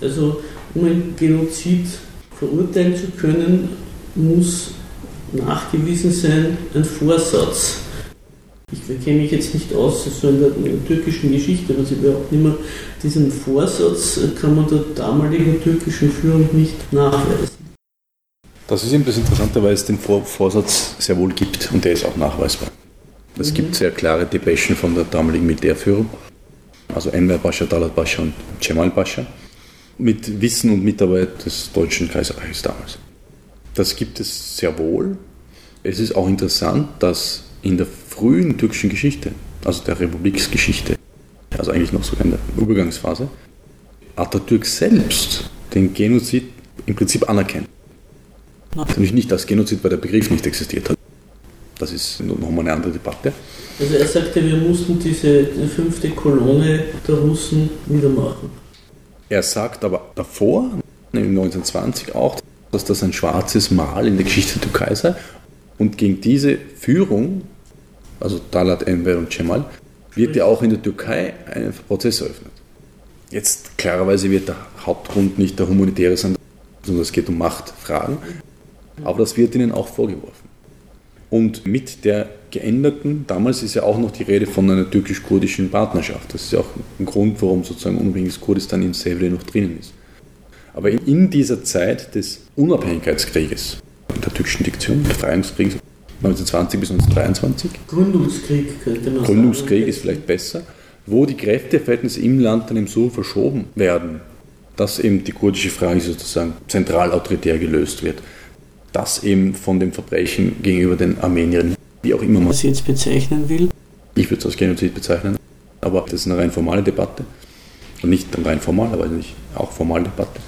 Also um ein Genozid verurteilen zu können, muss nachgewiesen sein ein Vorsatz. Ich kenne mich jetzt nicht aus, so in der, in der türkischen Geschichte, aber sie überhaupt nicht mehr, diesen Vorsatz kann man der damaligen türkischen Führung nicht nachweisen. Das ist eben das Interessante, weil es den Vorsatz sehr wohl gibt und der ist auch nachweisbar. Es mhm. gibt sehr klare Depeschen von der damaligen Militärführung, also Enver Pascha, Talat Pascha und Cemal Pascha, mit Wissen und Mitarbeit des Deutschen Kaiserreiches damals. Das gibt es sehr wohl. Es ist auch interessant, dass in der frühen türkischen Geschichte, also der Republiksgeschichte, also eigentlich noch sogar in der Übergangsphase, Atatürk selbst den Genozid im Prinzip anerkennt. Natürlich nicht als Genozid, weil der Begriff nicht existiert hat. Das ist nochmal eine andere Debatte. Also er sagte, wir mussten diese fünfte Kolonne der Russen niedermachen. Er sagt aber davor, 1920 auch, dass das ein schwarzes Mal in der Geschichte der Türkei sei. Und gegen diese Führung, also Talat Enver und Cemal, wird ja auch in der Türkei ein Prozess eröffnet. Jetzt klarerweise wird der Hauptgrund nicht der humanitäre sein, sondern es geht um Machtfragen. Aber das wird ihnen auch vorgeworfen. Und mit der geänderten, damals ist ja auch noch die Rede von einer türkisch-kurdischen Partnerschaft. Das ist ja auch ein Grund, warum sozusagen unabhängiges Kurdistan in Sevre noch drinnen ist. Aber in dieser Zeit des Unabhängigkeitskrieges, in der türkischen Diktion, Befreiungskriegs 1920 bis 1923. Gründungskrieg könnte man Gründungskrieg sagen. ist vielleicht besser, wo die Kräfteverhältnisse im Land dann eben so verschoben werden, dass eben die kurdische Frage sozusagen zentral autoritär gelöst wird. Das eben von dem Verbrechen gegenüber den Armeniern, wie auch immer man es jetzt bezeichnen will. Ich würde es als Genozid bezeichnen, aber das ist eine rein formale Debatte. Und nicht eine rein formale, aber nicht auch formale Debatte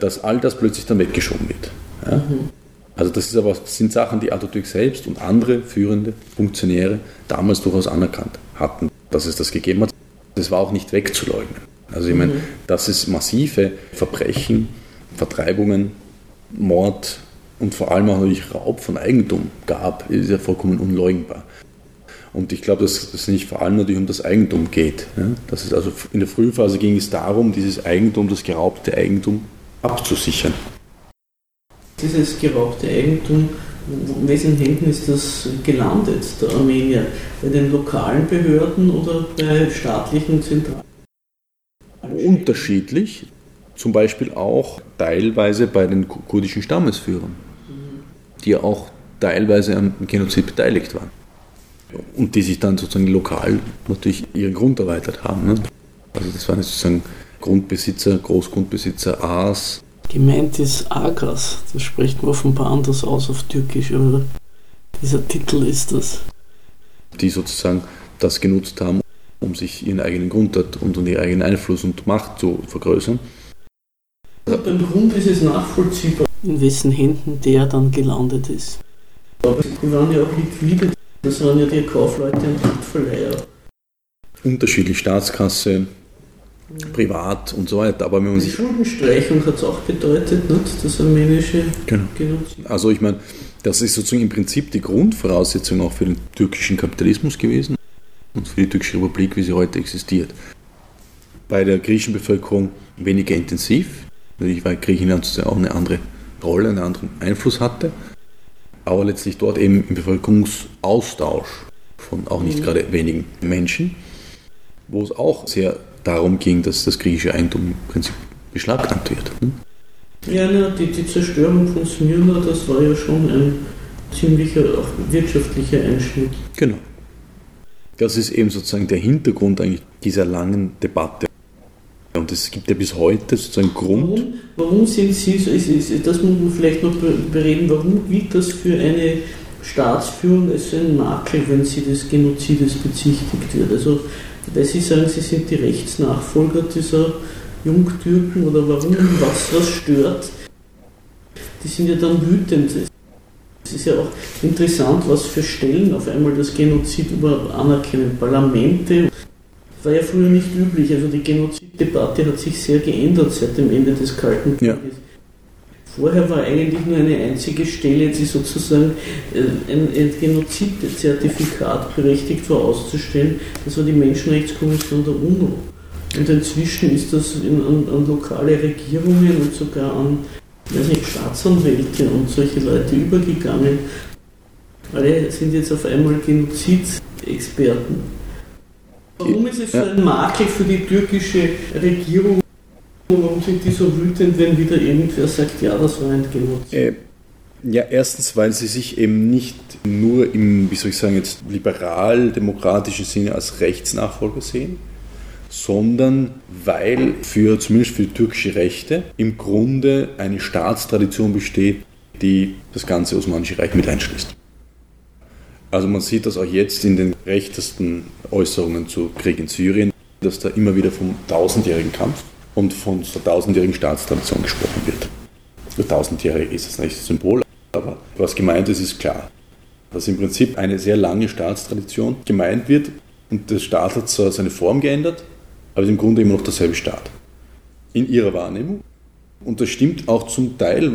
dass all das plötzlich dann weggeschoben wird. Ja? Mhm. Also das, ist aber, das sind Sachen, die Atatürk selbst und andere führende Funktionäre damals durchaus anerkannt hatten, dass es das gegeben hat. Das war auch nicht wegzuleugnen. Also ich meine, mhm. dass es massive Verbrechen, Vertreibungen, Mord und vor allem auch natürlich Raub von Eigentum gab, ist ja vollkommen unleugnbar. Und ich glaube, dass es nicht vor allem natürlich um das Eigentum geht. Ja? Das ist also in der Frühphase ging es darum, dieses Eigentum, das geraubte Eigentum abzusichern. Dieses geraubte Eigentum, in wessen Händen ist das gelandet, der Armenier? Bei den lokalen Behörden oder bei staatlichen Zentralen? Unterschiedlich, zum Beispiel auch teilweise bei den kurdischen Stammesführern, die ja auch teilweise am Genozid beteiligt waren. Und die sich dann sozusagen lokal natürlich ihren Grund erweitert haben. Ne? Also das waren sozusagen Grundbesitzer, Großgrundbesitzer Aas. Gemeint ist Agras, das spricht man offenbar anders aus auf Türkisch, aber dieser Titel ist das. Die sozusagen das genutzt haben, um sich ihren eigenen Grund und ihren eigenen Einfluss und Macht zu vergrößern. Beim Grund ist es nachvollziehbar, in wessen Händen der dann gelandet ist. Aber die waren ja auch liquide, das waren ja die Kaufleute und Handverleiher. Unterschiedlich Staatskasse, privat und so weiter. Aber wenn man die Schuldenstreichung hat es auch bedeutet, nicht? das armenische genau. Genozid. Also ich meine, das ist sozusagen im Prinzip die Grundvoraussetzung auch für den türkischen Kapitalismus gewesen und für die türkische Republik, wie sie heute existiert. Bei der griechischen Bevölkerung weniger intensiv, natürlich weil Griechenland auch eine andere Rolle, einen anderen Einfluss hatte, aber letztlich dort eben im Bevölkerungsaustausch von auch nicht mhm. gerade wenigen Menschen, wo es auch sehr darum ging, dass das griechische Eigentum im Prinzip beschlagnahmt wird. Ne? Ja, na, die, die Zerstörung von Smyrna, das war ja schon ein ziemlicher auch wirtschaftlicher Einschnitt. Genau. Das ist eben sozusagen der Hintergrund eigentlich dieser langen Debatte. Und es gibt ja bis heute sozusagen Grund. Warum, warum sind Sie, ist, ist, das muss man vielleicht noch bereden, warum gilt das für eine Staatsführung als ein Makel, wenn sie des Genozides bezichtigt wird? Also weil Sie sagen, Sie sind die Rechtsnachfolger dieser Jungtürken oder warum, was, was stört? Die sind ja dann wütend. Es ist ja auch interessant, was für Stellen auf einmal das Genozid über anerkennen. Parlamente war ja früher nicht üblich. Also die Genoziddebatte hat sich sehr geändert seit dem Ende des Kalten Krieges. Ja. Vorher war eigentlich nur eine einzige Stelle, die sozusagen äh, ein, ein Genozidzertifikat berechtigt war auszustellen. Das war die Menschenrechtskommission der UNO. Und inzwischen ist das in, an, an, lokale Regierungen und sogar an weiß nicht, Staatsanwälte und solche Leute übergegangen. Alle sind jetzt auf einmal Genozidexperten. Warum ist es so ein Makel für die türkische Regierung? Warum sind die so wütend, wenn wieder irgendwer sagt, ja, das war ein Genozid? Äh, ja, erstens, weil sie sich eben nicht nur im, wie soll ich sagen, jetzt liberal-demokratischen Sinne als Rechtsnachfolger sehen, sondern weil für, zumindest für türkische Rechte, im Grunde eine Staatstradition besteht, die das ganze Osmanische Reich mit einschließt. Also man sieht das auch jetzt in den rechtesten Äußerungen zu Krieg in Syrien, dass da immer wieder vom tausendjährigen Kampf und von der tausendjährigen Staatstradition gesprochen wird. Tausendjährig ist es nicht das Symbol, aber was gemeint ist, ist klar. Dass im Prinzip eine sehr lange Staatstradition gemeint wird und der Staat hat zwar seine Form geändert, aber ist im Grunde immer noch derselbe Staat. In ihrer Wahrnehmung. Und das stimmt auch zum Teil,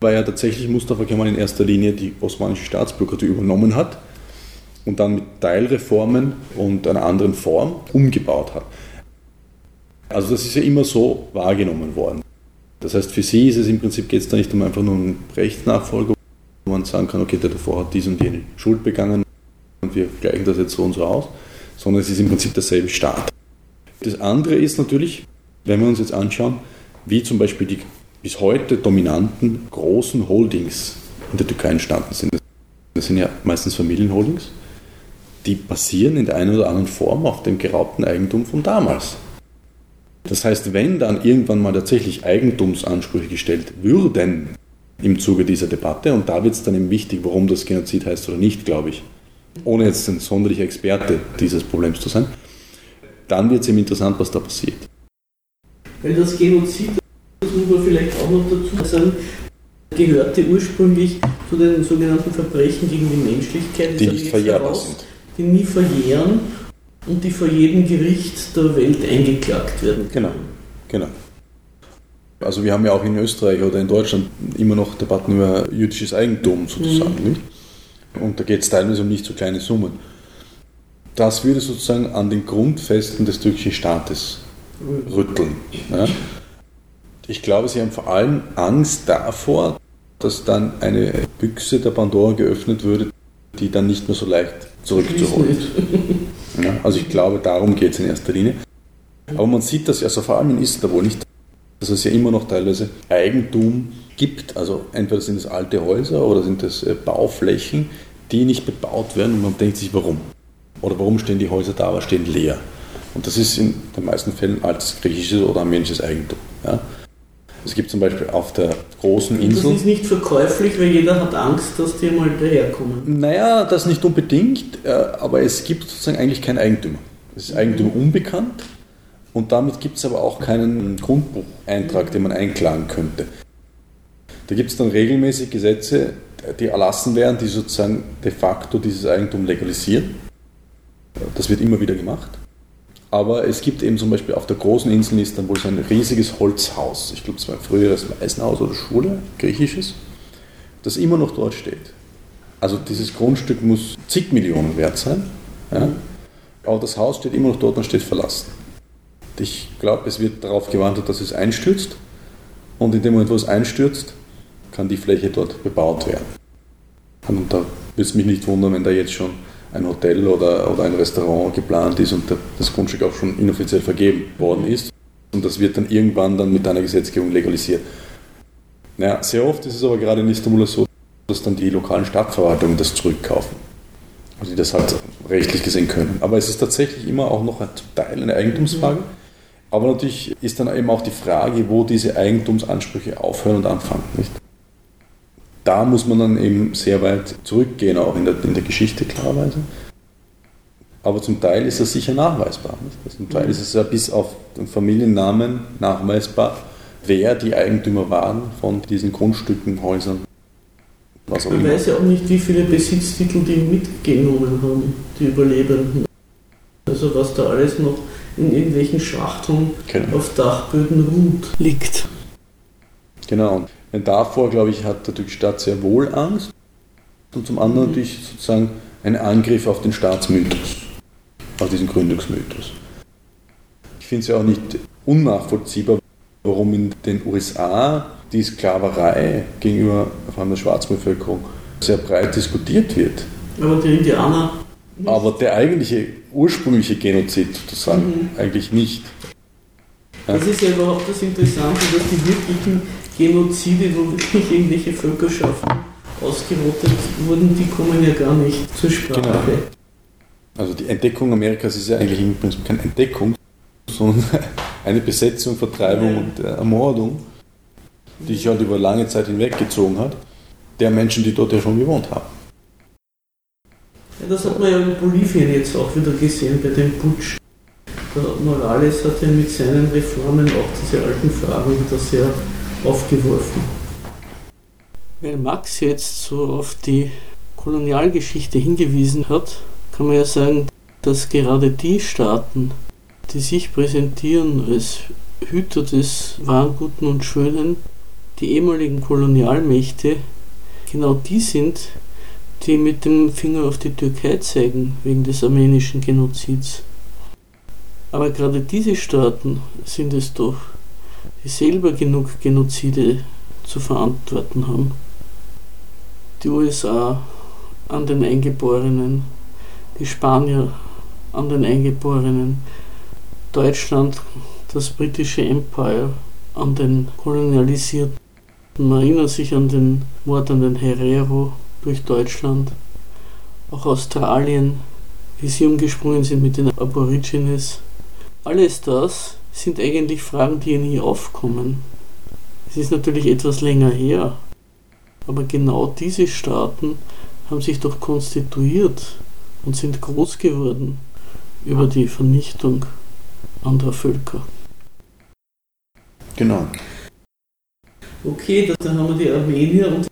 weil ja tatsächlich Mustafa Kemal in erster Linie die osmanische Staatsbürokratie übernommen hat und dann mit Teilreformen und einer anderen Form umgebaut hat. Also das ist ja immer so wahrgenommen worden. Das heißt, für sie ist es im Prinzip geht es da nicht um einfach nur einen Rechtsnachfolger, wo man sagen kann, okay, der davor hat dies und jene Schuld begangen und wir gleichen das jetzt so und so aus, sondern es ist im Prinzip derselbe Staat. Das andere ist natürlich, wenn wir uns jetzt anschauen, wie zum Beispiel die bis heute dominanten großen Holdings in der Türkei entstanden sind. Das sind ja meistens Familienholdings, die basieren in der einen oder anderen Form auf dem geraubten Eigentum von damals. Das heißt, wenn dann irgendwann mal tatsächlich Eigentumsansprüche gestellt würden im Zuge dieser Debatte, und da wird es dann eben wichtig, warum das Genozid heißt oder nicht, glaube ich, ohne jetzt ein sonderlicher Experte dieses Problems zu sein, dann wird es eben interessant, was da passiert. Weil das Genozid, das muss man vielleicht auch noch dazu sagen, gehörte ursprünglich zu den sogenannten Verbrechen gegen die Menschlichkeit, die nicht verjährbar sind. Die nie verjähren und die vor jedem Gericht der Welt eingeklagt werden. Genau, genau. Also wir haben ja auch in Österreich oder in Deutschland immer noch Debatten über jüdisches Eigentum sozusagen. Mhm. Und da geht es teilweise um nicht so kleine Summen das würde sozusagen an den Grundfesten des türkischen Staates rütteln. Ja. Ich glaube, sie haben vor allem Angst davor, dass dann eine Büchse der Pandora geöffnet würde, die dann nicht mehr so leicht zurückzuholen. Ja, also ich glaube, darum geht es in erster Linie. Aber man sieht das ja, also vor allem in Istanbul nicht, dass es ja immer noch teilweise Eigentum gibt. Also entweder sind es alte Häuser oder sind es äh, Bauflächen, die nicht bebaut werden und man denkt sich, warum? Oder warum stehen die Häuser da, aber stehen leer? Und das ist in den meisten Fällen altes griechisches oder armenisches Eigentum. Ja? Es gibt zum Beispiel auf der großen Insel. Das ist nicht verkäuflich, weil jeder hat Angst, dass die mal daherkommen. Naja, das nicht unbedingt, äh, aber es gibt sozusagen eigentlich keinen Eigentümer. Es ist Eigentum unbekannt und damit gibt es aber auch keinen Grundbucheintrag, den man einklagen könnte. Da gibt es dann regelmäßig Gesetze, die erlassen werden, die sozusagen de facto dieses Eigentum legalisieren. Das wird immer wieder gemacht. Aber es gibt eben zum Beispiel auf der großen Insel in Istanbul so ein riesiges Holzhaus. Ich glaube, es war ein früheres Waisenhaus oder Schule, griechisches, das immer noch dort steht. Also dieses Grundstück muss zig Millionen wert sein. Ja? Aber das Haus steht immer noch dort und steht verlassen. Ich glaube, es wird darauf gewartet, dass es einstürzt. Und in dem Moment, wo es einstürzt, kann die Fläche dort bebaut werden. Und da würde es mich nicht wundern, wenn da jetzt schon ein Hotel oder, oder ein Restaurant geplant ist und das Grundstück auch schon inoffiziell vergeben worden ist. Und das wird dann irgendwann dann mit einer Gesetzgebung legalisiert. Naja, sehr oft ist es aber gerade in Istanbul so, dass dann die lokalen Stadtverwaltungen das zurückkaufen. Also die das halt rechtlich gesehen können. Aber es ist tatsächlich immer auch noch zum Teil eine Eigentumsfrage. Aber natürlich ist dann eben auch die Frage, wo diese Eigentumsansprüche aufhören und anfangen. Nicht? Da muss man dann eben sehr weit zurückgehen, auch in der, in der Geschichte klarerweise. Aber zum Teil ist das sicher nachweisbar. Nicht? Also zum Teil ist es ja bis auf den Familiennamen nachweisbar, wer die Eigentümer waren von diesen Grundstücken, Häusern. Was auch Man immer. weiß ja auch nicht, wie viele Besitztitel die mitgenommen haben, die Überlebenden. Also was da alles noch in irgendwelchen Schachteln genau. auf Dachböden ruht liegt. Genau. Denn davor, glaube ich, hat der türkische Staat sehr wohl Angst. Und zum anderen mhm. natürlich sozusagen ein Angriff auf den Staatsmythos, auf diesen Gründungsmythos. Ich finde es ja auch nicht unnachvollziehbar, warum in den USA die Sklaverei gegenüber vor allem der Schwarzbevölkerung sehr breit diskutiert wird. Aber die Indianer. Nicht. Aber der eigentliche ursprüngliche Genozid sozusagen mhm. eigentlich nicht. Das ist ja überhaupt das Interessante, dass die wirklichen Genozide, wo wirklich irgendwelche Völkerschaften ausgerottet wurden, die kommen ja gar nicht zur Sprache. Genau. Also die Entdeckung Amerikas ist ja eigentlich im Prinzip keine Entdeckung, sondern eine Besetzung, Vertreibung und Ermordung, die sich halt über lange Zeit hinweggezogen hat, der Menschen, die dort ja schon gewohnt haben. Ja, das hat man ja in Bolivien jetzt auch wieder gesehen bei dem Putsch. Der Morales hat ja mit seinen Reformen auch diese alten Fragen wieder sehr aufgeworfen. Weil Max jetzt so auf die Kolonialgeschichte hingewiesen hat, kann man ja sagen, dass gerade die Staaten, die sich präsentieren als Hüter des Wahren, Guten und Schönen, die ehemaligen Kolonialmächte, genau die sind, die mit dem Finger auf die Türkei zeigen wegen des armenischen Genozids. Aber gerade diese Staaten sind es doch, selber genug Genozide zu verantworten haben. Die USA an den Eingeborenen, die Spanier an den Eingeborenen, Deutschland, das britische Empire an den Kolonialisierten. Man erinnert sich an den Mord an den Herero durch Deutschland, auch Australien, wie sie umgesprungen sind mit den Aborigines. Alles das sind eigentlich Fragen, die nie aufkommen. Es ist natürlich etwas länger her, aber genau diese Staaten haben sich doch konstituiert und sind groß geworden über die Vernichtung anderer Völker. Genau. Okay, dann haben wir die Armenier und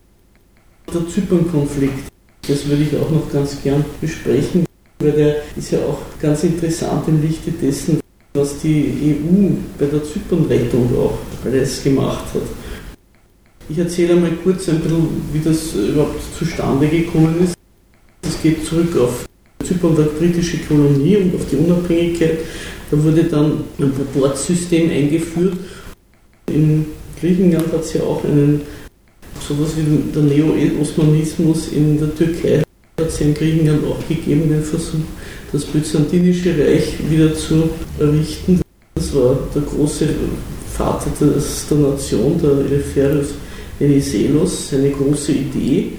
der Zypern-Konflikt. Das würde ich auch noch ganz gern besprechen, weil der ist ja auch ganz interessant im Lichte dessen, was die EU bei der Zypernrettung auch alles gemacht hat. Ich erzähle einmal kurz ein bisschen, wie das überhaupt zustande gekommen ist. Das geht zurück auf Zypern war britische Kolonie und auf die Unabhängigkeit. Da wurde dann ein Proportsystem eingeführt. In Griechenland hat es ja auch einen, sowas wie der Neo-Osmanismus in der Türkei, hat es ja in Griechenland auch gegeben, den Versuch, das Byzantinische Reich wieder zu errichten. Das war der große Vater des, der Nation, der Eleftherios Venizelos, seine große Idee,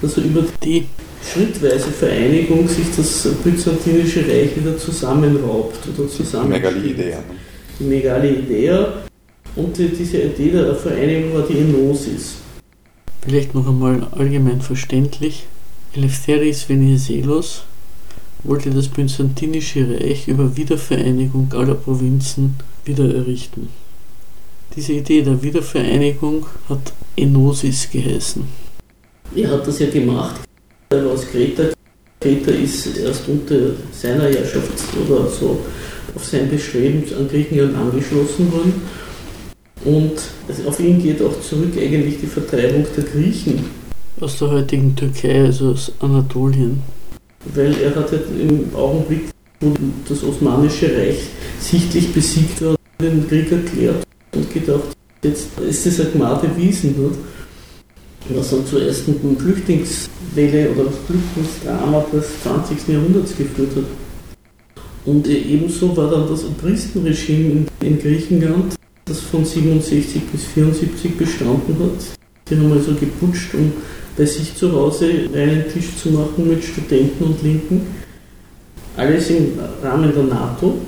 dass er über die schrittweise Vereinigung sich das Byzantinische Reich wieder zusammenraubt oder zusammen. Die Megali-Idee. Die Megali-Idee. Und diese Idee der Vereinigung war die Enosis. Vielleicht noch einmal allgemein verständlich. Eleftheris Venizelos wollte das Byzantinische Reich über Wiedervereinigung aller Provinzen wieder errichten. Diese Idee der Wiedervereinigung hat Enosis geheißen. Er hat das ja gemacht. Er war aus Kreta. Kreta ist erst unter seiner Herrschaft oder so auf sein Bestreben an Griechenland angeschlossen worden. Und auf ihn geht auch zurück eigentlich die Vertreibung der Griechen aus der heutigen Türkei, also aus Anatolien weil er hat halt im Augenblick, wo das Osmanische Reich sichtlich besiegt war, den Krieg erklärt und gedacht, jetzt ist das eine Gmade Wiesen. Nicht? Was dann zur ersten Flüchtlingswelle oder Flüchtlingsdrama des 20. Jahrhunderts geführt hat. Und ebenso war dann das Obristenregime in Griechenland, das von 67 bis 74 bestanden hat. Die haben also geputscht, um bei sich zu Hause einen Tisch zu machen mit Studenten und Linken. Alles im Rahmen der NATO,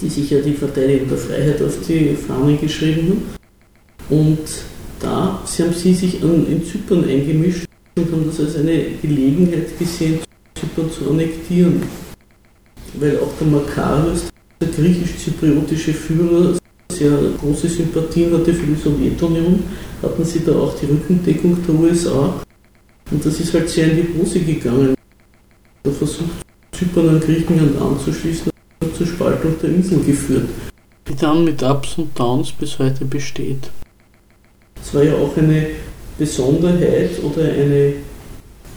die sich ja die Verteidigung der Freiheit auf die Fahne geschrieben haben. Und da haben sie sich an, in Zypern eingemischt und haben das als eine Gelegenheit gesehen, Zypern zu annektieren. Weil auch der Makarios, der griechisch-zypriotische Führer, sehr große Sympathien hatte für die Sowjetunion, hatten sie da auch die Rückendeckung der USA. Und das ist halt sehr in die Hose gegangen. Der Versuch, Zypern an Griechenland anzuschließen, hat zur Spaltung der Insel geführt. Die dann mit Ups und Downs bis heute besteht. Es war ja auch eine Besonderheit oder eine,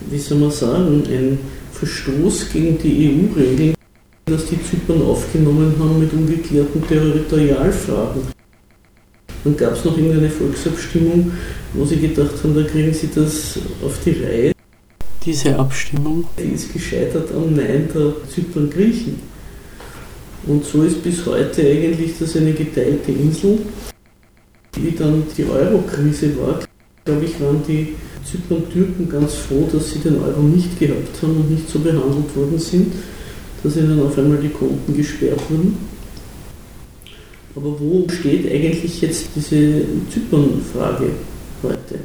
wie soll man sagen, ein Verstoß gegen die EU-Regeln, dass die Zypern aufgenommen haben mit ungeklärten Territorialfragen. Dann gab es noch irgendeine Volksabstimmung, wo sie gedacht haben, da kriegen sie das auf die Reihe. Diese Abstimmung die ist gescheitert am Nein der Zypern-Griechen. Und so ist bis heute eigentlich das eine geteilte Insel. Wie dann die Euro-Krise war, glaube ich, waren die Zypern-Türken ganz froh, dass sie den Euro nicht gehabt haben und nicht so behandelt worden sind, dass ihnen auf einmal die Konten gesperrt wurden. Aber wo steht eigentlich jetzt diese Zypern-Frage heute?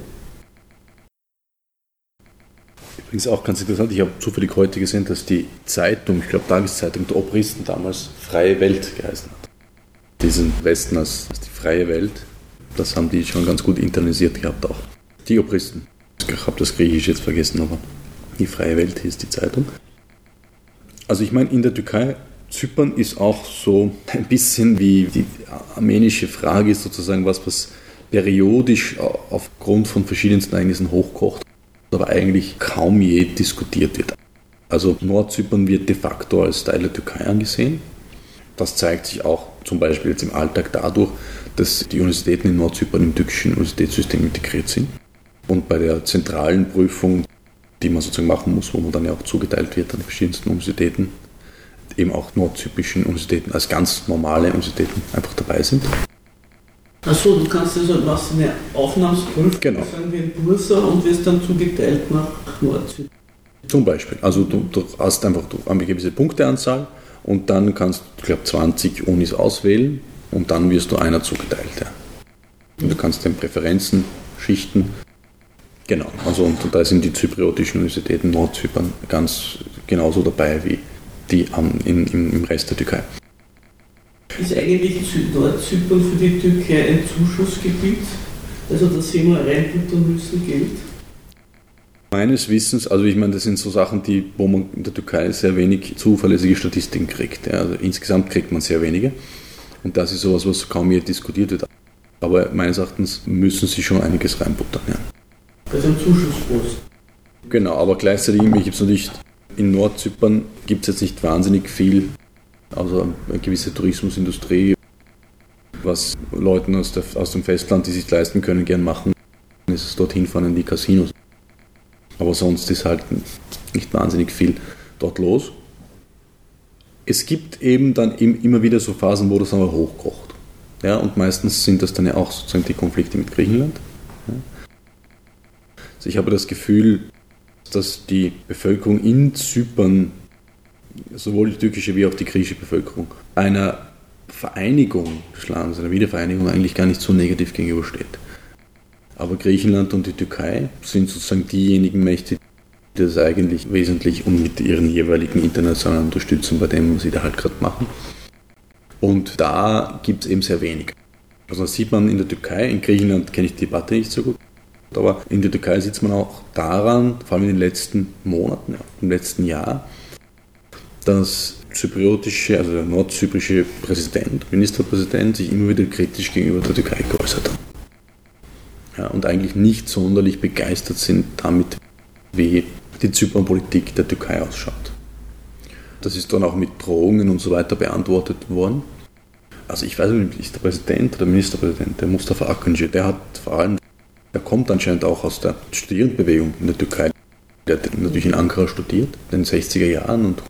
Übrigens auch ganz interessant, ich habe zufällig heute gesehen, dass die Zeitung, ich glaube Tageszeitung der Obristen damals Freie Welt geheißen hat. Diesen Westen als, die freie Welt, das haben die schon ganz gut internalisiert gehabt auch. Die Obristen. Ich habe das Griechisch jetzt vergessen, aber die Freie Welt hieß die Zeitung. Also ich meine, in der Türkei, Zypern ist auch so ein bisschen wie die armenische Frage ist sozusagen was, was periodisch aufgrund von verschiedensten Ereignissen hochkocht aber eigentlich kaum je diskutiert wird. Also Nordzypern wird de facto als Teil der Türkei angesehen. Das zeigt sich auch zum Beispiel jetzt im Alltag dadurch, dass die Universitäten in Nordzypern im türkischen Universitätssystem integriert sind. Und bei der zentralen Prüfung, die man sozusagen machen muss, wo man dann ja auch zugeteilt wird an die verschiedensten Universitäten, eben auch nordzyprischen Universitäten als ganz normale Universitäten einfach dabei sind. Achso, du kannst also was eine Aufnahmsprüfung genau. sagen wie in Bursa und wirst dann zugeteilt nach Nord-Süd. Zum Beispiel. Also du, du hast einfach eine gewisse Punkteanzahl und dann kannst du, ich glaube, 20 Unis auswählen und dann wirst du einer zugeteilt. Ja. Und du kannst den Präferenzen schichten. Genau, also und da sind die zypriotischen Universitäten Nordzypern ganz genauso dabei wie die in, im, im Rest der Türkei. Ist eigentlich Nordzypern für die Türkei ein Zuschussgebiet? Also dass sie immer reinbuttern müssen Geld? Meines Wissens, also ich meine, das sind so Sachen, die, wo man in der Türkei sehr wenig zuverlässige Statistiken kriegt. Ja. Also insgesamt kriegt man sehr wenige. Und das ist sowas, was kaum je diskutiert wird. Aber meines Erachtens müssen sie schon einiges reinbuttern. Ja. Das ist ein Zuschusspost. Genau, aber gleichzeitig gibt es natürlich in Nordzypern gibt es jetzt nicht wahnsinnig viel also eine gewisse Tourismusindustrie, was Leuten aus, der, aus dem Festland, die sich leisten können, gern machen, ist es dorthin fahren in die Casinos. Aber sonst ist halt nicht wahnsinnig viel dort los. Es gibt eben dann immer wieder so Phasen, wo das aber hochkocht. Ja, und meistens sind das dann ja auch sozusagen die Konflikte mit Griechenland. Ja. Also ich habe das Gefühl, dass die Bevölkerung in Zypern sowohl die türkische wie auch die griechische Bevölkerung einer Vereinigung des Landes, einer Wiedervereinigung eigentlich gar nicht so negativ gegenübersteht. Aber Griechenland und die Türkei sind sozusagen diejenigen Mächte, die das eigentlich wesentlich und mit ihren jeweiligen internationalen Unterstützung bei dem, was sie da halt gerade machen. Und da gibt es eben sehr wenig. Also das sieht man in der Türkei, in Griechenland kenne ich die Debatte nicht so gut, aber in der Türkei sieht man auch daran, vor allem in den letzten Monaten, ja, im letzten Jahr, dass zypriotische, also der nordzyprische Präsident, Ministerpräsident, sich immer wieder kritisch gegenüber der Türkei geäußert hat. Ja, und eigentlich nicht sonderlich begeistert sind damit, wie die Zypernpolitik der Türkei ausschaut. Das ist dann auch mit Drohungen und so weiter beantwortet worden. Also ich weiß nicht, ist der Präsident oder der Ministerpräsident, der Mustafa Akıncı, der hat vor allem, der kommt anscheinend auch aus der Studierendenbewegung in der Türkei. Der hat natürlich in Ankara studiert, in den 60er Jahren und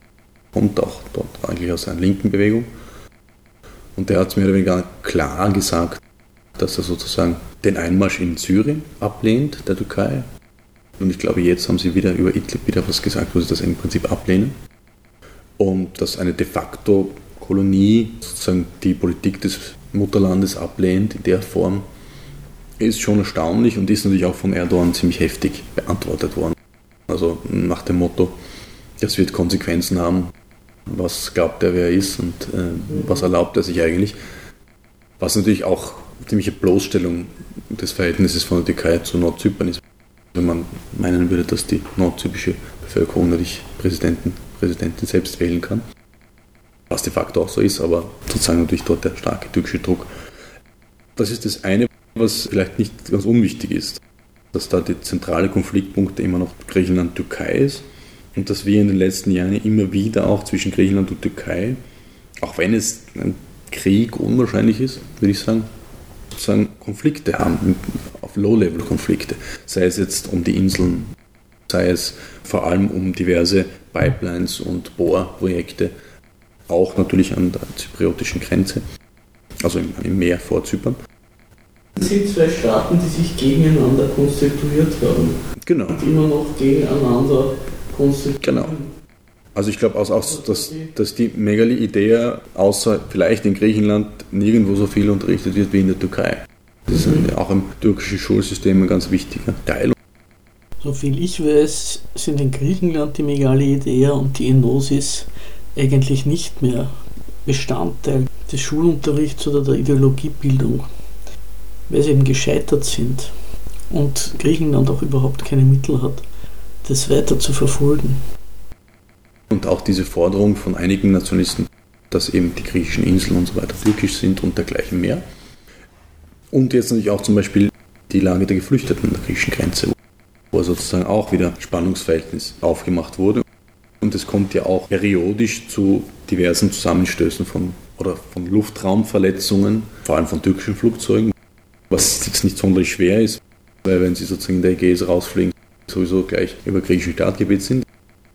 kommt auch dort eigentlich aus einer linken Bewegung. Und der hat mehr oder weniger klar gesagt, dass er sozusagen den Einmarsch in Syrien ablehnt, der Türkei. Und ich glaube, jetzt haben sie wieder über Idlib wieder was gesagt, wo sie das im Prinzip ablehnen. Und dass eine de facto Kolonie sozusagen die Politik des Mutterlandes ablehnt in der Form, ist schon erstaunlich und ist natürlich auch von Erdogan ziemlich heftig beantwortet worden. Also nach dem Motto, das wird Konsequenzen haben. Was glaubt er, wer er ist und äh, was erlaubt er sich eigentlich? Was natürlich auch eine ziemliche Bloßstellung des Verhältnisses von der Türkei zu Nordzypern ist. Wenn man meinen würde, dass die nordzyprische Bevölkerung natürlich Präsidenten, Präsidentin selbst wählen kann. Was de facto auch so ist, aber sozusagen natürlich dort der starke türkische Druck. Das ist das eine, was vielleicht nicht ganz unwichtig ist, dass da die zentrale Konfliktpunkte immer noch Griechenland-Türkei ist und dass wir in den letzten Jahren immer wieder auch zwischen Griechenland und Türkei, auch wenn es ein Krieg unwahrscheinlich ist, würde ich sagen, sozusagen Konflikte haben, auf Low-Level-Konflikte, sei es jetzt um die Inseln, sei es vor allem um diverse Pipelines und Bohrprojekte, auch natürlich an der zypriotischen Grenze, also im Meer vor Zypern. Es sind zwei Staaten, die sich gegeneinander konstituiert haben. Genau. Und immer noch gegeneinander konstituieren. Genau. Also ich glaube auch, dass, dass die Megali-Idee außer vielleicht in Griechenland nirgendwo so viel unterrichtet wird wie in der Türkei. Das ist ein, auch im türkischen Schulsystem ein ganz wichtiger Teil. Soviel ich weiß, sind in Griechenland die Megali-Idee und die Enosis eigentlich nicht mehr Bestandteil des Schulunterrichts oder der Ideologiebildung, weil sie eben gescheitert sind und Griechenland auch überhaupt keine Mittel hat, das weiter zu verfolgen. Und auch diese Forderung von einigen Nationalisten, dass eben die griechischen Inseln und so weiter türkisch sind und dergleichen mehr. Und jetzt natürlich auch zum Beispiel die Lage der Geflüchteten an der griechischen Grenze, wo sozusagen auch wieder Spannungsverhältnis aufgemacht wurde. Und es kommt ja auch periodisch zu diversen Zusammenstößen von, oder von Luftraumverletzungen, vor allem von türkischen Flugzeugen, was jetzt nicht sonderlich schwer ist, weil wenn sie sozusagen in der Ägäis rausfliegen, sowieso gleich über griechischem Staatsgebiet sind.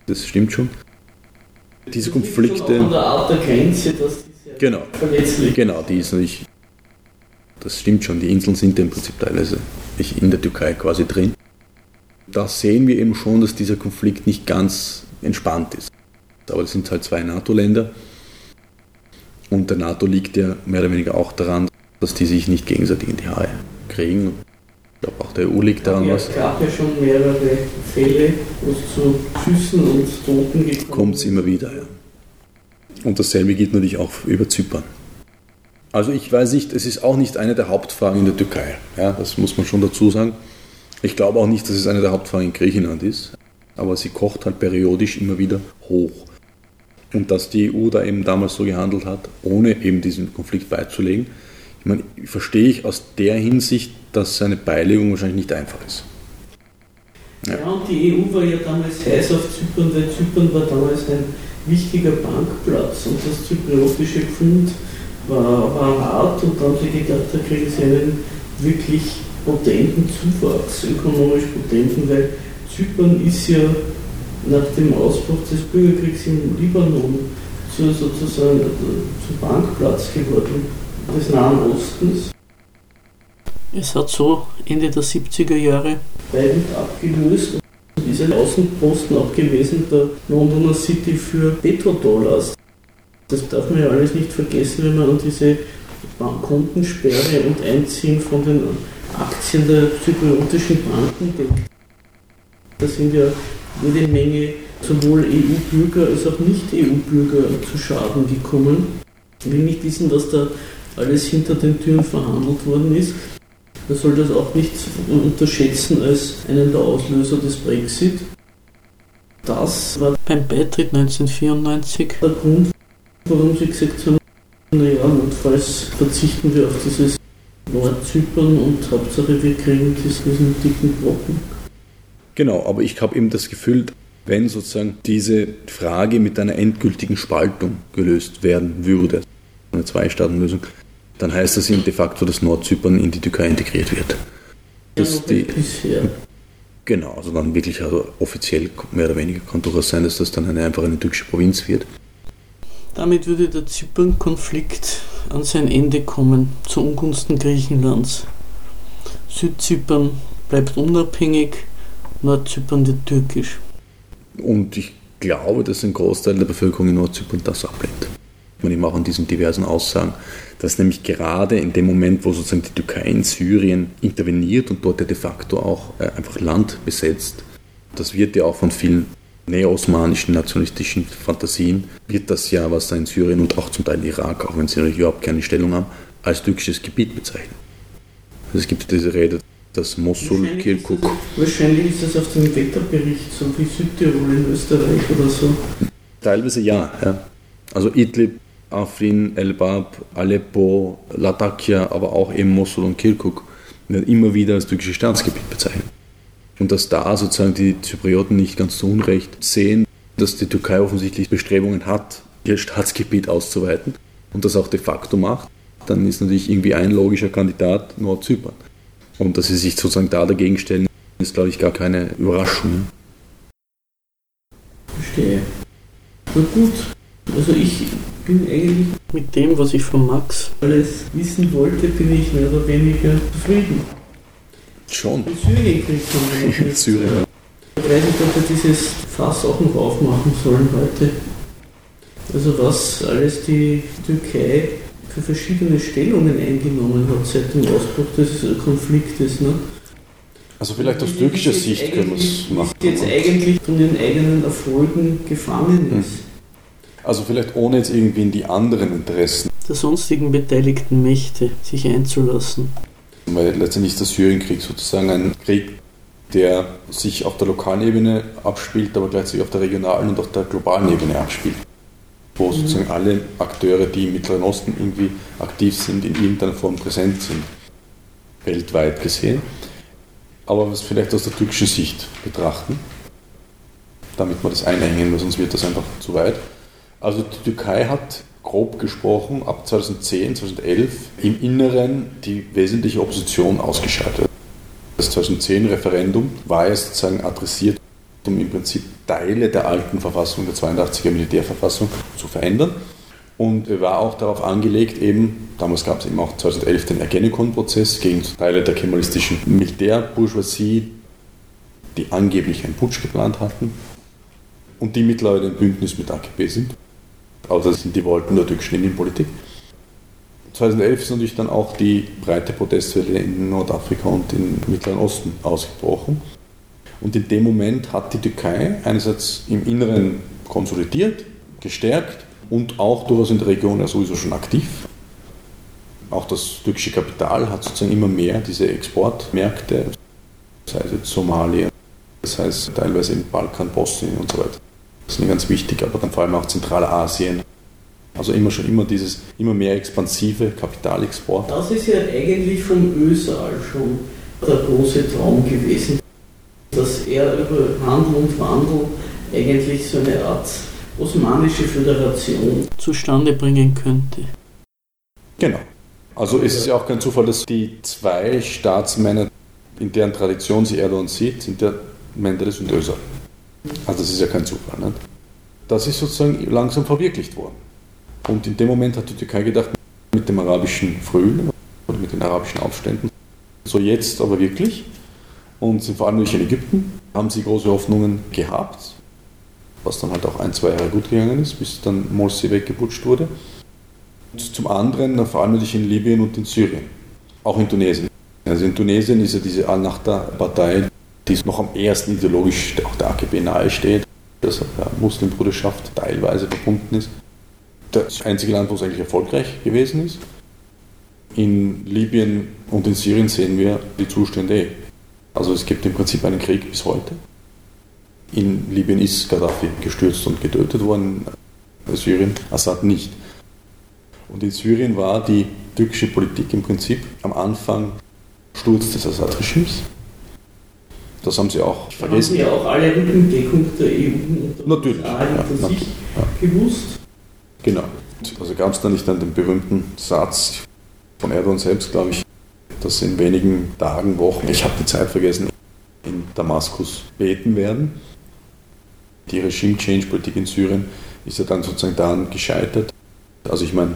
Das stimmt schon. Diese Konflikte. Von der Art der Grenze, dass die sehr genau, verletzlich genau, die ist natürlich. Das stimmt schon, die Inseln sind im Prinzip teilweise in der Türkei quasi drin. Da sehen wir eben schon, dass dieser Konflikt nicht ganz entspannt ist. Aber das sind halt zwei NATO-Länder. Und der NATO liegt ja mehr oder weniger auch daran, dass die sich nicht gegenseitig in die Haare kriegen. Ich glaube, auch der EU liegt daran Ja, was. es gab ja schon mehrere Fälle, wo es zu Schüssen und Toten gekommen Kommt es immer wieder, ja. Und dasselbe geht natürlich auch über Zypern. Also ich weiß nicht, es ist auch nicht eine der Hauptfragen in der Türkei. Ja, das muss man schon dazu sagen. Ich glaube auch nicht, dass es eine der Hauptfragen in Griechenland ist. Aber sie kocht halt periodisch immer wieder hoch. Und dass die EU da eben damals so gehandelt hat, ohne eben diesen Konflikt beizulegen, ich meine, verstehe ich aus der Hinsicht, dass seine Beilegung wahrscheinlich nicht einfach ist. Ja. und die EU war ja damals heiß auf Zypern, weil Zypern war damals ein wichtiger Bankplatz und das zypriotische Pfund war, war hart und da haben sie gedacht, da kriegen sie einen wirklich potenten Zuwachs, ökonomisch potenten, weil Zypern ist ja nach dem Ausbruch des Bürgerkriegs im Libanon zu, sozusagen zum Bankplatz geworden des Nahen Ostens. Es hat so Ende der 70er Jahre Beirut abgelöst und ist ein Außenposten auch gewesen der Londoner City für Petrodollars. Das darf man ja alles nicht vergessen, wenn man an diese Kontensperre und Einziehen von den Aktien der zypriotischen Banken denkt. Da sind ja jede Menge sowohl EU-Bürger als auch Nicht-EU-Bürger zu Schaden gekommen. Ich will nicht wissen, was da alles hinter den Türen verhandelt worden ist. Man soll das auch nicht unterschätzen als einen der Auslöser des Brexit. Das war beim Beitritt 1994 der Grund, warum sie gesagt haben, naja, notfalls verzichten wir auf dieses Nordzypern und Hauptsache wir kriegen diesen dicken Brocken. Genau, aber ich habe eben das Gefühl, wenn sozusagen diese Frage mit einer endgültigen Spaltung gelöst werden würde, eine Zwei-Staaten-Lösung, dann heißt das eben de facto, dass Nordzypern in die Türkei integriert wird. Dass die, bisher. genau, also dann wirklich also offiziell mehr oder weniger kann durchaus sein, dass das dann eine, einfach eine türkische Provinz wird. Damit würde der Zypern-Konflikt an sein Ende kommen, zu Ungunsten Griechenlands. Südzypern bleibt unabhängig, Nordzypern wird türkisch. Und ich glaube, dass ein Großteil der Bevölkerung in Nordzypern das ablehnt. Man eben auch an diesen diversen Aussagen, dass nämlich gerade in dem Moment, wo sozusagen die Türkei in Syrien interveniert und dort ja de facto auch äh, einfach Land besetzt, das wird ja auch von vielen neo-osmanischen nationalistischen Fantasien, wird das ja, was da in Syrien und auch zum Teil in Irak, auch wenn sie natürlich überhaupt keine Stellung haben, als türkisches Gebiet bezeichnet. Also es gibt diese Rede, dass Mosul, Kirkuk, Wahrscheinlich ist das auf dem Wetterbericht, so wie Südtirol in Österreich oder so. Teilweise ja, ja. Also Idlib, Afrin, Elbab, Aleppo, Latakia, aber auch eben Mosul und Kirkuk werden immer wieder als türkisches Staatsgebiet bezeichnet. Und dass da sozusagen die Zyprioten nicht ganz zu Unrecht sehen, dass die Türkei offensichtlich Bestrebungen hat, ihr Staatsgebiet auszuweiten und das auch de facto macht, dann ist natürlich irgendwie ein logischer Kandidat Nordzypern. Und dass sie sich sozusagen da dagegen stellen, ist, glaube ich, gar keine Überraschung. Verstehe. Na gut, also ich bin eigentlich mit dem, was ich von Max alles wissen wollte, bin ich mehr oder weniger zufrieden. Schon. Den Syrienkrieg haben wir. Syrien. Ich weiß nicht, ob wir dieses Fass auch noch aufmachen sollen heute. Also was alles die Türkei für verschiedene Stellungen eingenommen hat seit dem Ausbruch des Konfliktes. Ne? Also vielleicht aus türkischer Sicht können wir es machen. sie jetzt eigentlich von den eigenen Erfolgen gefangen Hm. Also vielleicht ohne jetzt irgendwie in die anderen Interessen. Der sonstigen beteiligten Mächte sich einzulassen. Weil letztendlich ist der Syrienkrieg sozusagen ein Krieg, der sich auf der lokalen Ebene abspielt, aber gleichzeitig auf der regionalen und auf der globalen Ebene abspielt. Wo sozusagen alle Akteure, die im Mittleren Osten irgendwie aktiv sind, in irgendeiner Form präsent sind. Weltweit gesehen. Aber was vielleicht aus der türkischen Sicht betrachten, damit wir das einhängen, weil sonst wird das einfach zu weit. Also die Türkei hat grob gesprochen ab 2010, 2011 im Inneren die wesentliche Opposition ausgeschaltet. Das 2010 Referendum war ja sozusagen adressiert, um im Prinzip Teile der alten Verfassung, der 82er Militärverfassung, zu verändern. Und war auch darauf angelegt, eben, damals gab es eben auch 2011 den Ergenekon-Prozess gegen Teile der kemalistischen Militärbourgeoisie, die angeblich einen Putsch geplant hatten und die mittlerweile im Bündnis mit AKP sind. Also sind die wollten der türkischen Innenpolitik. 2011 ist natürlich dann auch die breite Protestwelle in Nordafrika und im Mittleren Osten ausgebrochen. Und in dem Moment hat die Türkei einerseits im Inneren konsolidiert, gestärkt und auch durchaus in der Region ja sowieso schon aktiv. Auch das türkische Kapital hat sozusagen immer mehr diese Exportmärkte, sei es jetzt Somalia, das heißt teilweise im Balkan, Bosnien und so weiter. Das ist ganz wichtig, aber dann vor allem auch Zentralasien. Also immer schon immer dieses immer mehr expansive Kapitalexport. Das ist ja eigentlich vom Ösal schon der große Traum gewesen, dass er über Handel und Wandel eigentlich so eine Art osmanische Föderation zustande bringen könnte. Genau. Also ist es ja auch kein Zufall, dass die zwei Staatsmänner, in deren Tradition sie Erdogan sieht, sind ja Menderes und Özal. Also das ist ja kein Zufall. Nicht? Das ist sozusagen langsam verwirklicht worden. Und in dem Moment hat die Türkei gedacht, mit dem arabischen Frühling oder mit den arabischen Aufständen, so jetzt aber wirklich, und vor allem durch in Ägypten, haben sie große Hoffnungen gehabt, was dann halt auch ein, zwei Jahre gut gegangen ist, bis dann Morsi weggeputscht wurde. Und zum anderen vor allem natürlich in Libyen und in Syrien, auch in Tunesien. Also in Tunesien ist ja diese Al-Nahda-Partei, die noch am ersten ideologisch auch der AKP nahe steht, das der Muslimbruderschaft teilweise verbunden ist. Das einzige Land, wo es eigentlich erfolgreich gewesen ist. In Libyen und in Syrien sehen wir die Zustände eh. Also es gibt im Prinzip einen Krieg bis heute. In Libyen ist Gaddafi gestürzt und getötet worden, in Syrien Assad nicht. Und in Syrien war die türkische Politik im Prinzip am Anfang Sturz des Assad-Regimes. Das haben sie auch Da haben vergessen. sie ja auch alle Rückendeckung der EU und Natürlich, ja, hinter sich ja. gewusst. Genau. Also gab es da nicht dann den berühmten Satz von Erdogan selbst, glaube ich, dass in wenigen Tagen, Wochen, ich habe die Zeit vergessen, in Damaskus beten werden. Die Regime-Change-Politik in Syrien ist ja dann sozusagen daran gescheitert. Also ich meine,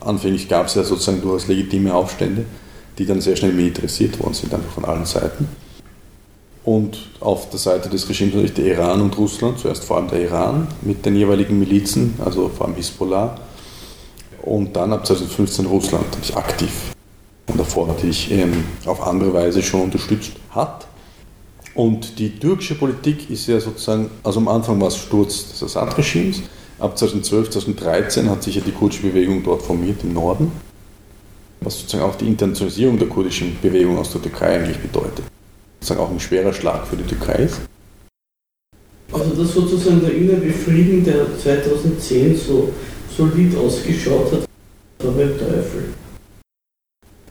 anfänglich gab es ja sozusagen durchaus legitime Aufstände, die dann sehr schnell militarisiert worden sind, einfach von allen Seiten. Und auf der Seite des Regimes natürlich der Iran und Russland, zuerst vor allem der Iran mit den jeweiligen Milizen, also vor allem Hisbollah. Und dann ab 2015 Russland natürlich aktiv und davor natürlich ähm, auf andere Weise schon unterstützt hat. Und die türkische Politik ist ja sozusagen, also am Anfang war es Sturz des Assad-Regimes, ab 2012, 2013 hat sich ja die kurdische Bewegung dort formiert im Norden, was sozusagen auch die Internationalisierung der kurdischen Bewegung aus der Türkei eigentlich bedeutet. Sozusagen auch ein schwerer Schlag für die Türkei ist. Also dass sozusagen der innere Frieden, der 2010 so solid ausgeschaut hat, war beim Teufel.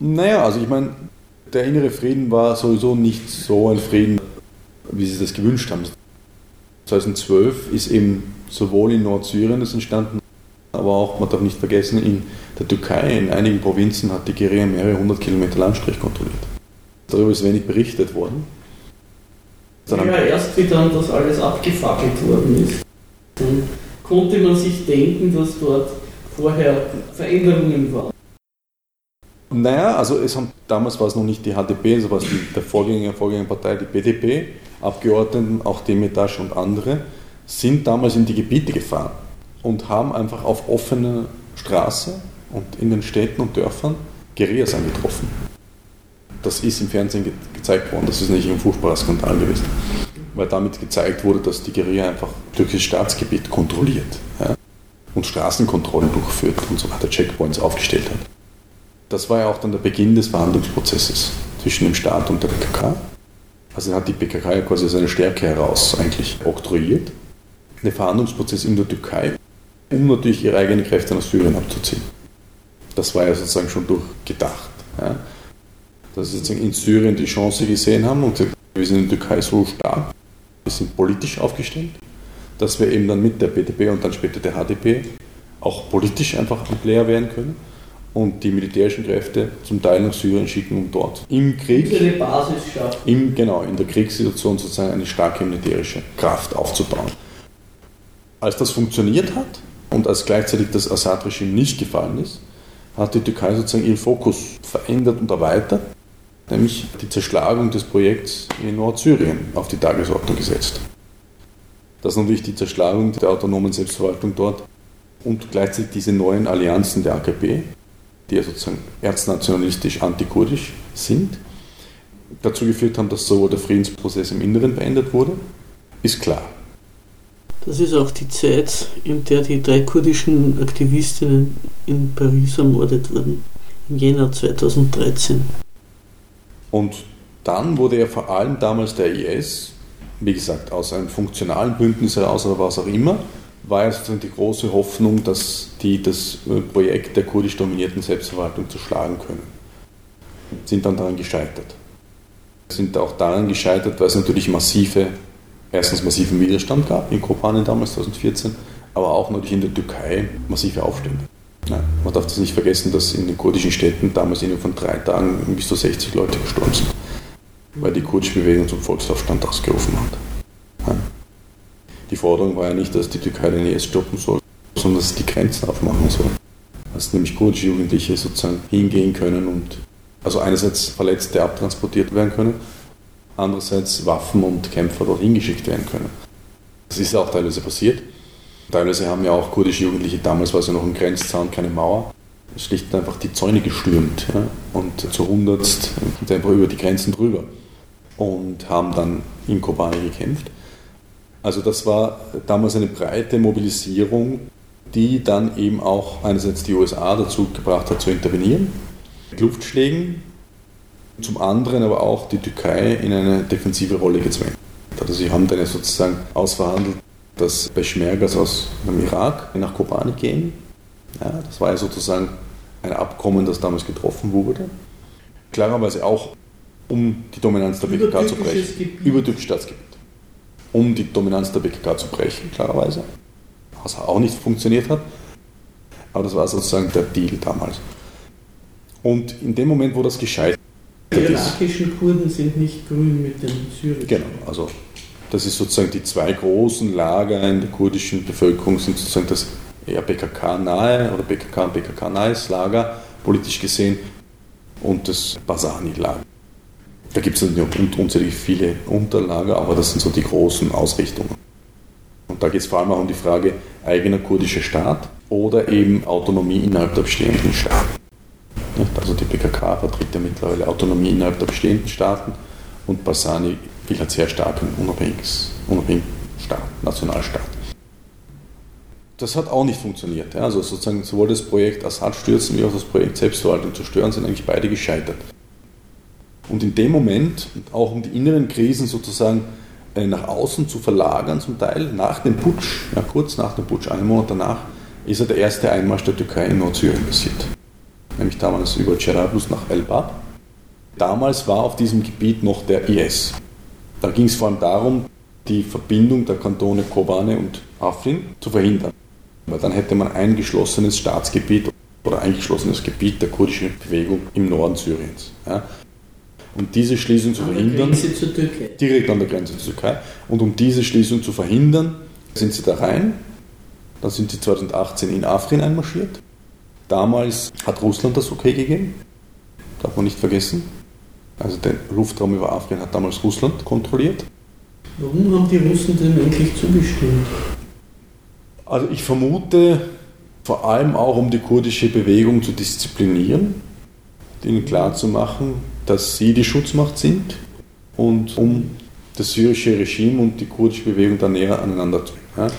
Naja, also ich meine, der innere Frieden war sowieso nicht so ein Frieden, wie sie das gewünscht haben. 2012 ist eben sowohl in Nordsyrien das entstanden, aber auch, man darf nicht vergessen, in der Türkei, in einigen Provinzen hat die Guerilla mehrere hundert Kilometer Landstrich kontrolliert. Darüber ist wenig berichtet worden. Dann ja, erst wie dann das alles abgefackelt worden ist, dann konnte man sich denken, dass dort vorher Veränderungen waren. Naja, also es haben, damals war es noch nicht die HDP, also war es die, der Vorgänger, Vorgängerpartei, die BDP, Abgeordneten, auch Demirtas und andere, sind damals in die Gebiete gefahren und haben einfach auf offener Straße und in den Städten und Dörfern Guerillas angetroffen. Das ist im Fernsehen ge gezeigt worden, das ist nicht ein furchtbarer Skandal gewesen, weil damit gezeigt wurde, dass die Guerilla einfach türkisches Staatsgebiet kontrolliert ja, und Straßenkontrollen durchführt und so weiter, Checkpoints aufgestellt hat. Das war ja auch dann der Beginn des Verhandlungsprozesses zwischen dem Staat und der PKK. Also hat die PKK ja quasi seine Stärke heraus eigentlich oktroyiert. Der Verhandlungsprozess in der Türkei, um natürlich ihre eigenen Kräfte nach Syrien abzuziehen. Das war ja sozusagen schon durchgedacht. Ja. Dass sie sozusagen in Syrien die Chance gesehen haben und gesagt, wir sind in der Türkei so stark, wir sind politisch aufgestellt, dass wir eben dann mit der BDP und dann später der HDP auch politisch einfach ein Player werden können und die militärischen Kräfte zum Teil nach Syrien schicken, um dort im Krieg, eine Basis schaffen. Im, genau, in der Kriegssituation sozusagen eine starke militärische Kraft aufzubauen. Als das funktioniert hat und als gleichzeitig das Assad-Regime nicht gefallen ist, hat die Türkei sozusagen ihren Fokus verändert und erweitert, nämlich die Zerschlagung des Projekts in Nordsyrien auf die Tagesordnung gesetzt. Das ist natürlich die Zerschlagung der autonomen Selbstverwaltung dort und gleichzeitig diese neuen Allianzen der AKP, die ja sozusagen erznationalistisch, antikurdisch sind, dazu geführt haben, dass sowohl der Friedensprozess im Inneren beendet wurde, ist klar. Das ist auch die Zeit, in der die drei kurdischen Aktivistinnen in Paris ermordet wurden, im Jänner 2013. Und dann wurde ja vor allem damals der IS, wie gesagt, aus einem funktionalen Bündnis heraus oder was auch immer, war ja sozusagen die große Hoffnung, dass die das äh, Projekt der kurdisch dominierten Selbstverwaltung zerschlagen können. Sind dann daran gescheitert. Sind auch daran gescheitert, weil es natürlich massive, erstens massiven Widerstand gab in Kopanen damals 2014, aber auch natürlich in der Türkei massive Aufstände. Ja, man darf das nicht vergessen, dass in den kurdischen Städten damals innerhalb von drei Tagen bis zu 60 Leute gestorben sind, weil die kurdische Bewegung zum Volksaufstand ausgerufen hat. Ja. Die Forderung war ja nicht, dass die Türkei den IS stoppen soll, sondern dass sie die Grenzen aufmachen soll. Dass nämlich kurdische Jugendliche sozusagen hingehen können und also einerseits Verletzte abtransportiert werden können, andererseits Waffen und Kämpfer dort hingeschickt werden können. Das ist ja auch teilweise passiert. Teilweise haben ja auch kurdische Jugendliche, damals war es ja noch ein Grenzzaun, keine Mauer, schlicht einfach die Zäune gestürmt ja, und zu hundertst einfach über die Grenzen drüber und haben dann in Kobane gekämpft. Also das war damals eine breite Mobilisierung, die dann eben auch einerseits die USA dazu gebracht hat zu intervenieren, mit Luftschlägen, zum anderen aber auch die Türkei in eine defensive Rolle gezwängt. Also sie haben dann sozusagen ausverhandelt, dass Peschmergas aus dem Irak nach Kobani gehen. Ja, das war ja sozusagen ein Abkommen, das damals getroffen wurde. Klarerweise auch, um die Dominanz der PKK zu brechen. Gebiet. Über türkisches Staatsgebiet um die Dominanz der BKK zu brechen, klarerweise. Was auch nicht funktioniert hat. Aber das war sozusagen der Deal damals. Und in dem Moment, wo das gescheitert ist. Die irakischen Kurden sind nicht grün mit den syrischen. Genau, also das ist sozusagen die zwei großen Lager in der kurdischen Bevölkerung, sind sozusagen das eher BKK-nahe oder BKK und BKK-nahes Lager, politisch gesehen, und das Basani-Lager. Da gibt es natürlich unzählig viele Unterlager, aber das sind so die großen Ausrichtungen. Und da geht es vor allem auch um die Frage eigener kurdischer Staat oder eben Autonomie innerhalb der bestehenden Staaten. Also die PKK vertritt ja mittlerweile Autonomie innerhalb der bestehenden Staaten und Bassani will halt sehr stark ein unabhängiges, unabhängigen Staat, Nationalstaat. Das hat auch nicht funktioniert. Also sozusagen sowohl das Projekt Assad stürzen wie auch das Projekt Selbstverwaltung zerstören sind eigentlich beide gescheitert. Und in dem Moment, auch um die inneren Krisen sozusagen äh, nach außen zu verlagern, zum Teil nach dem Putsch, ja, kurz nach dem Putsch, einen Monat danach, ist ja der erste Einmarsch der Türkei in Nordsyrien passiert. Nämlich damals über Cerablus nach Elbab. Damals war auf diesem Gebiet noch der IS. Da ging es vor allem darum, die Verbindung der Kantone Kobane und Afrin zu verhindern. Weil dann hätte man ein geschlossenes Staatsgebiet oder ein geschlossenes Gebiet der kurdischen Bewegung im Norden Syriens. Ja. Und diese Schließung zu verhindern, direkt an der Grenze zur Türkei, und um diese Schließung zu verhindern, sind sie da rein. Dann sind sie 2018 in Afrin einmarschiert. Damals hat Russland das okay gegeben, darf man nicht vergessen. Also den Luftraum über Afrin hat damals Russland kontrolliert. Warum haben die Russen dem eigentlich zugestimmt? Also ich vermute vor allem auch, um die kurdische Bewegung zu disziplinieren, ihnen klarzumachen, dass sie die Schutzmacht sind und um das syrische Regime und die kurdische Bewegung dann näher aneinander zu bringen.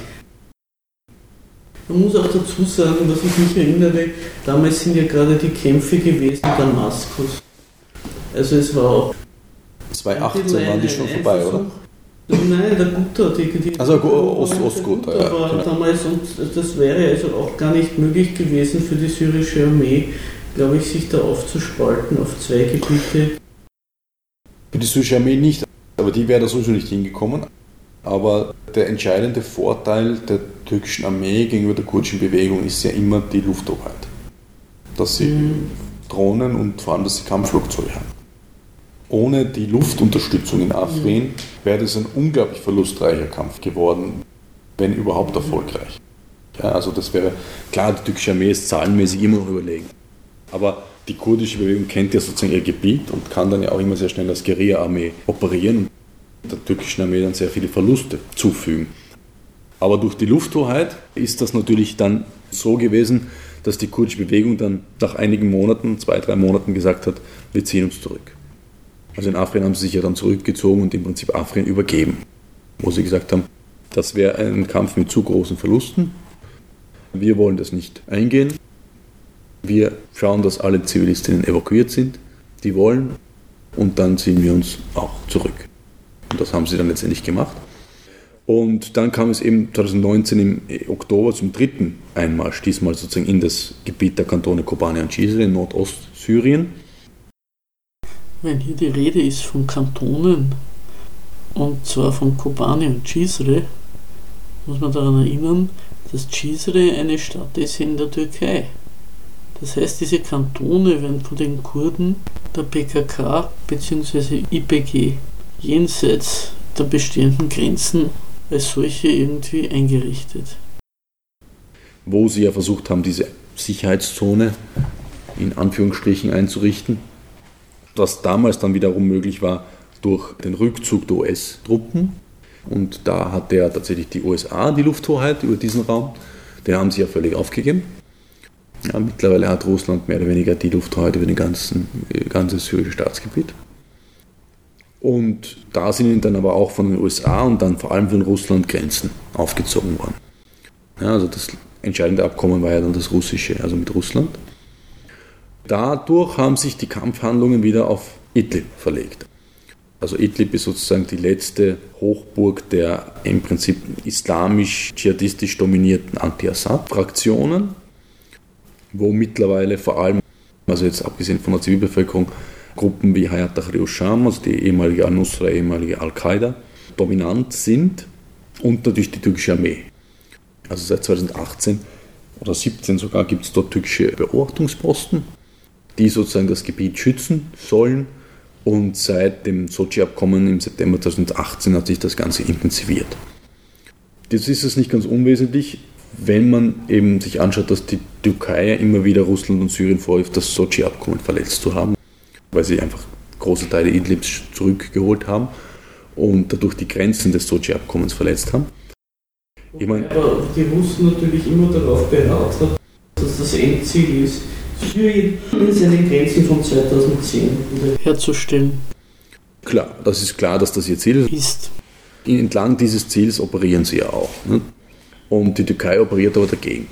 Man muss auch dazu sagen, dass ich mich erinnere, damals sind ja gerade die Kämpfe gewesen in Damaskus. Also es war auch. 2018 waren die schon vorbei, oder? Nein, der Guter, die, die also Ost, Ostguter, ja. Genau. damals und das wäre also auch gar nicht möglich gewesen für die syrische Armee, glaube ich, sich da aufzuspalten auf zwei Gebiete. Für die syrische Armee nicht, aber die wäre da sowieso nicht hingekommen. Aber der entscheidende Vorteil der türkischen Armee gegenüber der kurdischen Bewegung ist ja immer die Lufthoheit. Dass sie mhm. Drohnen und vor allem, dass sie Kampfflugzeuge haben ohne die Luftunterstützung in Afrin wäre das ein unglaublich verlustreicher Kampf geworden, wenn überhaupt erfolgreich. Ja, also das wäre, klar, die türkische Armee ist zahlenmäßig immer noch überlegen. Aber die kurdische Bewegung kennt ja sozusagen ihr Gebiet und kann dann ja auch immer sehr schnell als Guerilla-Armee operieren und der türkischen Armee dann sehr viele Verluste zufügen. Aber durch die Lufthoheit ist das natürlich dann so gewesen, dass die kurdische Bewegung dann nach einigen Monaten, zwei, drei Monaten gesagt hat, wir ziehen uns zurück. Also in Afrin haben sie sich ja dann zurückgezogen und im Prinzip Afrin übergeben, wo sie gesagt haben, das wäre ein Kampf mit zu großen Verlusten. Wir wollen das nicht eingehen. Wir schauen, dass alle Zivilistinnen evakuiert sind, die wollen, und dann ziehen wir uns auch zurück. Und das haben sie dann letztendlich gemacht. Und dann kam es eben 2019 im Oktober zum dritten Einmarsch, diesmal sozusagen in das Gebiet der Kantone Kobane und Cizre in Nordostsyrien. Wenn hier die Rede ist von Kantonen, und zwar von Kobane und Cizre, muss man daran erinnern, dass Cizre eine Stadt ist in der Türkei. Das heißt, diese Kantone werden von den Kurden der PKK bzw. IPG jenseits der bestehenden Grenzen als solche irgendwie eingerichtet. Wo sie ja versucht haben, diese Sicherheitszone in Anführungsstrichen einzurichten, was damals dann wiederum möglich war durch den Rückzug der US-Truppen. Und da hatte ja tatsächlich die USA die Lufthoheit über diesen Raum. Den haben sie ja völlig aufgegeben. Ja, mittlerweile hat Russland mehr oder weniger die Lufthoheit über das ganzen, ganze syrische Staatsgebiet. Und da sind dann aber auch von den USA und dann vor allem von Russland Grenzen aufgezogen worden. Ja, also das entscheidende Abkommen war ja dann das russische, also mit Russland. Dadurch haben sich die Kampfhandlungen wieder auf Idlib verlegt. Also Idlib ist sozusagen die letzte Hochburg der im Prinzip islamisch-dschihadistisch dominierten Anti-Assad-Fraktionen, wo mittlerweile vor allem, also jetzt abgesehen von der Zivilbevölkerung, Gruppen wie Hayat Tahrir Sham, also die ehemalige Al-Nusra, ehemalige Al-Qaida, dominant sind und natürlich die türkische Armee. Also seit 2018 oder 2017 sogar gibt es dort türkische Beobachtungsposten die sozusagen das Gebiet schützen sollen. Und seit dem Sochi-Abkommen im September 2018 hat sich das Ganze intensiviert. Jetzt ist es nicht ganz unwesentlich, wenn man eben sich anschaut, dass die Türkei immer wieder Russland und Syrien vorwirft, das Sochi-Abkommen verletzt zu haben, weil sie einfach große Teile Idlibs zurückgeholt haben und dadurch die Grenzen des Sochi-Abkommens verletzt haben. Ich meine, Aber die Russen natürlich immer darauf beharrt haben, dass das Endziel ist, Syrien in seinen Grenzen von 2010 herzustellen. Klar, das ist klar, dass das ihr Ziel ist. Entlang dieses Ziels operieren sie ja auch. Ne? Und die Türkei operiert aber dagegen.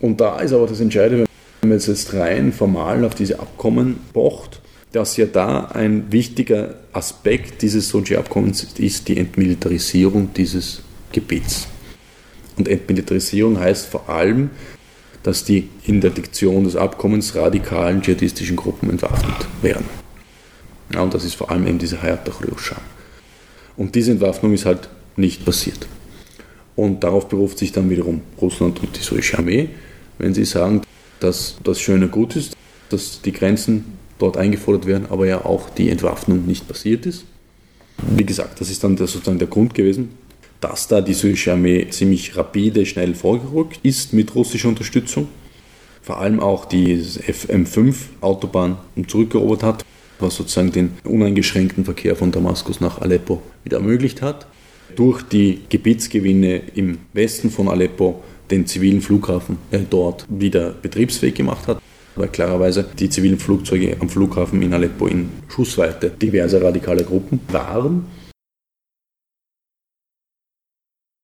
Und da ist aber das Entscheidende, wenn man jetzt rein formal auf diese Abkommen pocht, dass ja da ein wichtiger Aspekt dieses Sochi-Abkommens ist die Entmilitarisierung dieses Gebiets. Und Entmilitarisierung heißt vor allem, dass die in der Diktion des Abkommens radikalen dschihadistischen Gruppen entwaffnet werden. Ja, und das ist vor allem eben diese Hayat Tahrir Und diese Entwaffnung ist halt nicht passiert. Und darauf beruft sich dann wiederum Russland und die syrische Armee, wenn sie sagen, dass das Schöne gut ist, dass die Grenzen dort eingefordert werden, aber ja auch die Entwaffnung nicht passiert ist. Wie gesagt, das ist dann der, sozusagen der Grund gewesen, dass da die syrische Armee ziemlich rapide, schnell vorgerückt ist mit russischer Unterstützung. Vor allem auch die FM5-Autobahn zurückerobert hat, was sozusagen den uneingeschränkten Verkehr von Damaskus nach Aleppo wieder ermöglicht hat. Durch die Gebietsgewinne im Westen von Aleppo den zivilen Flughafen dort wieder betriebsfähig gemacht hat weil klarerweise die zivilen Flugzeuge am Flughafen in Aleppo in Schussweite diverser radikaler Gruppen waren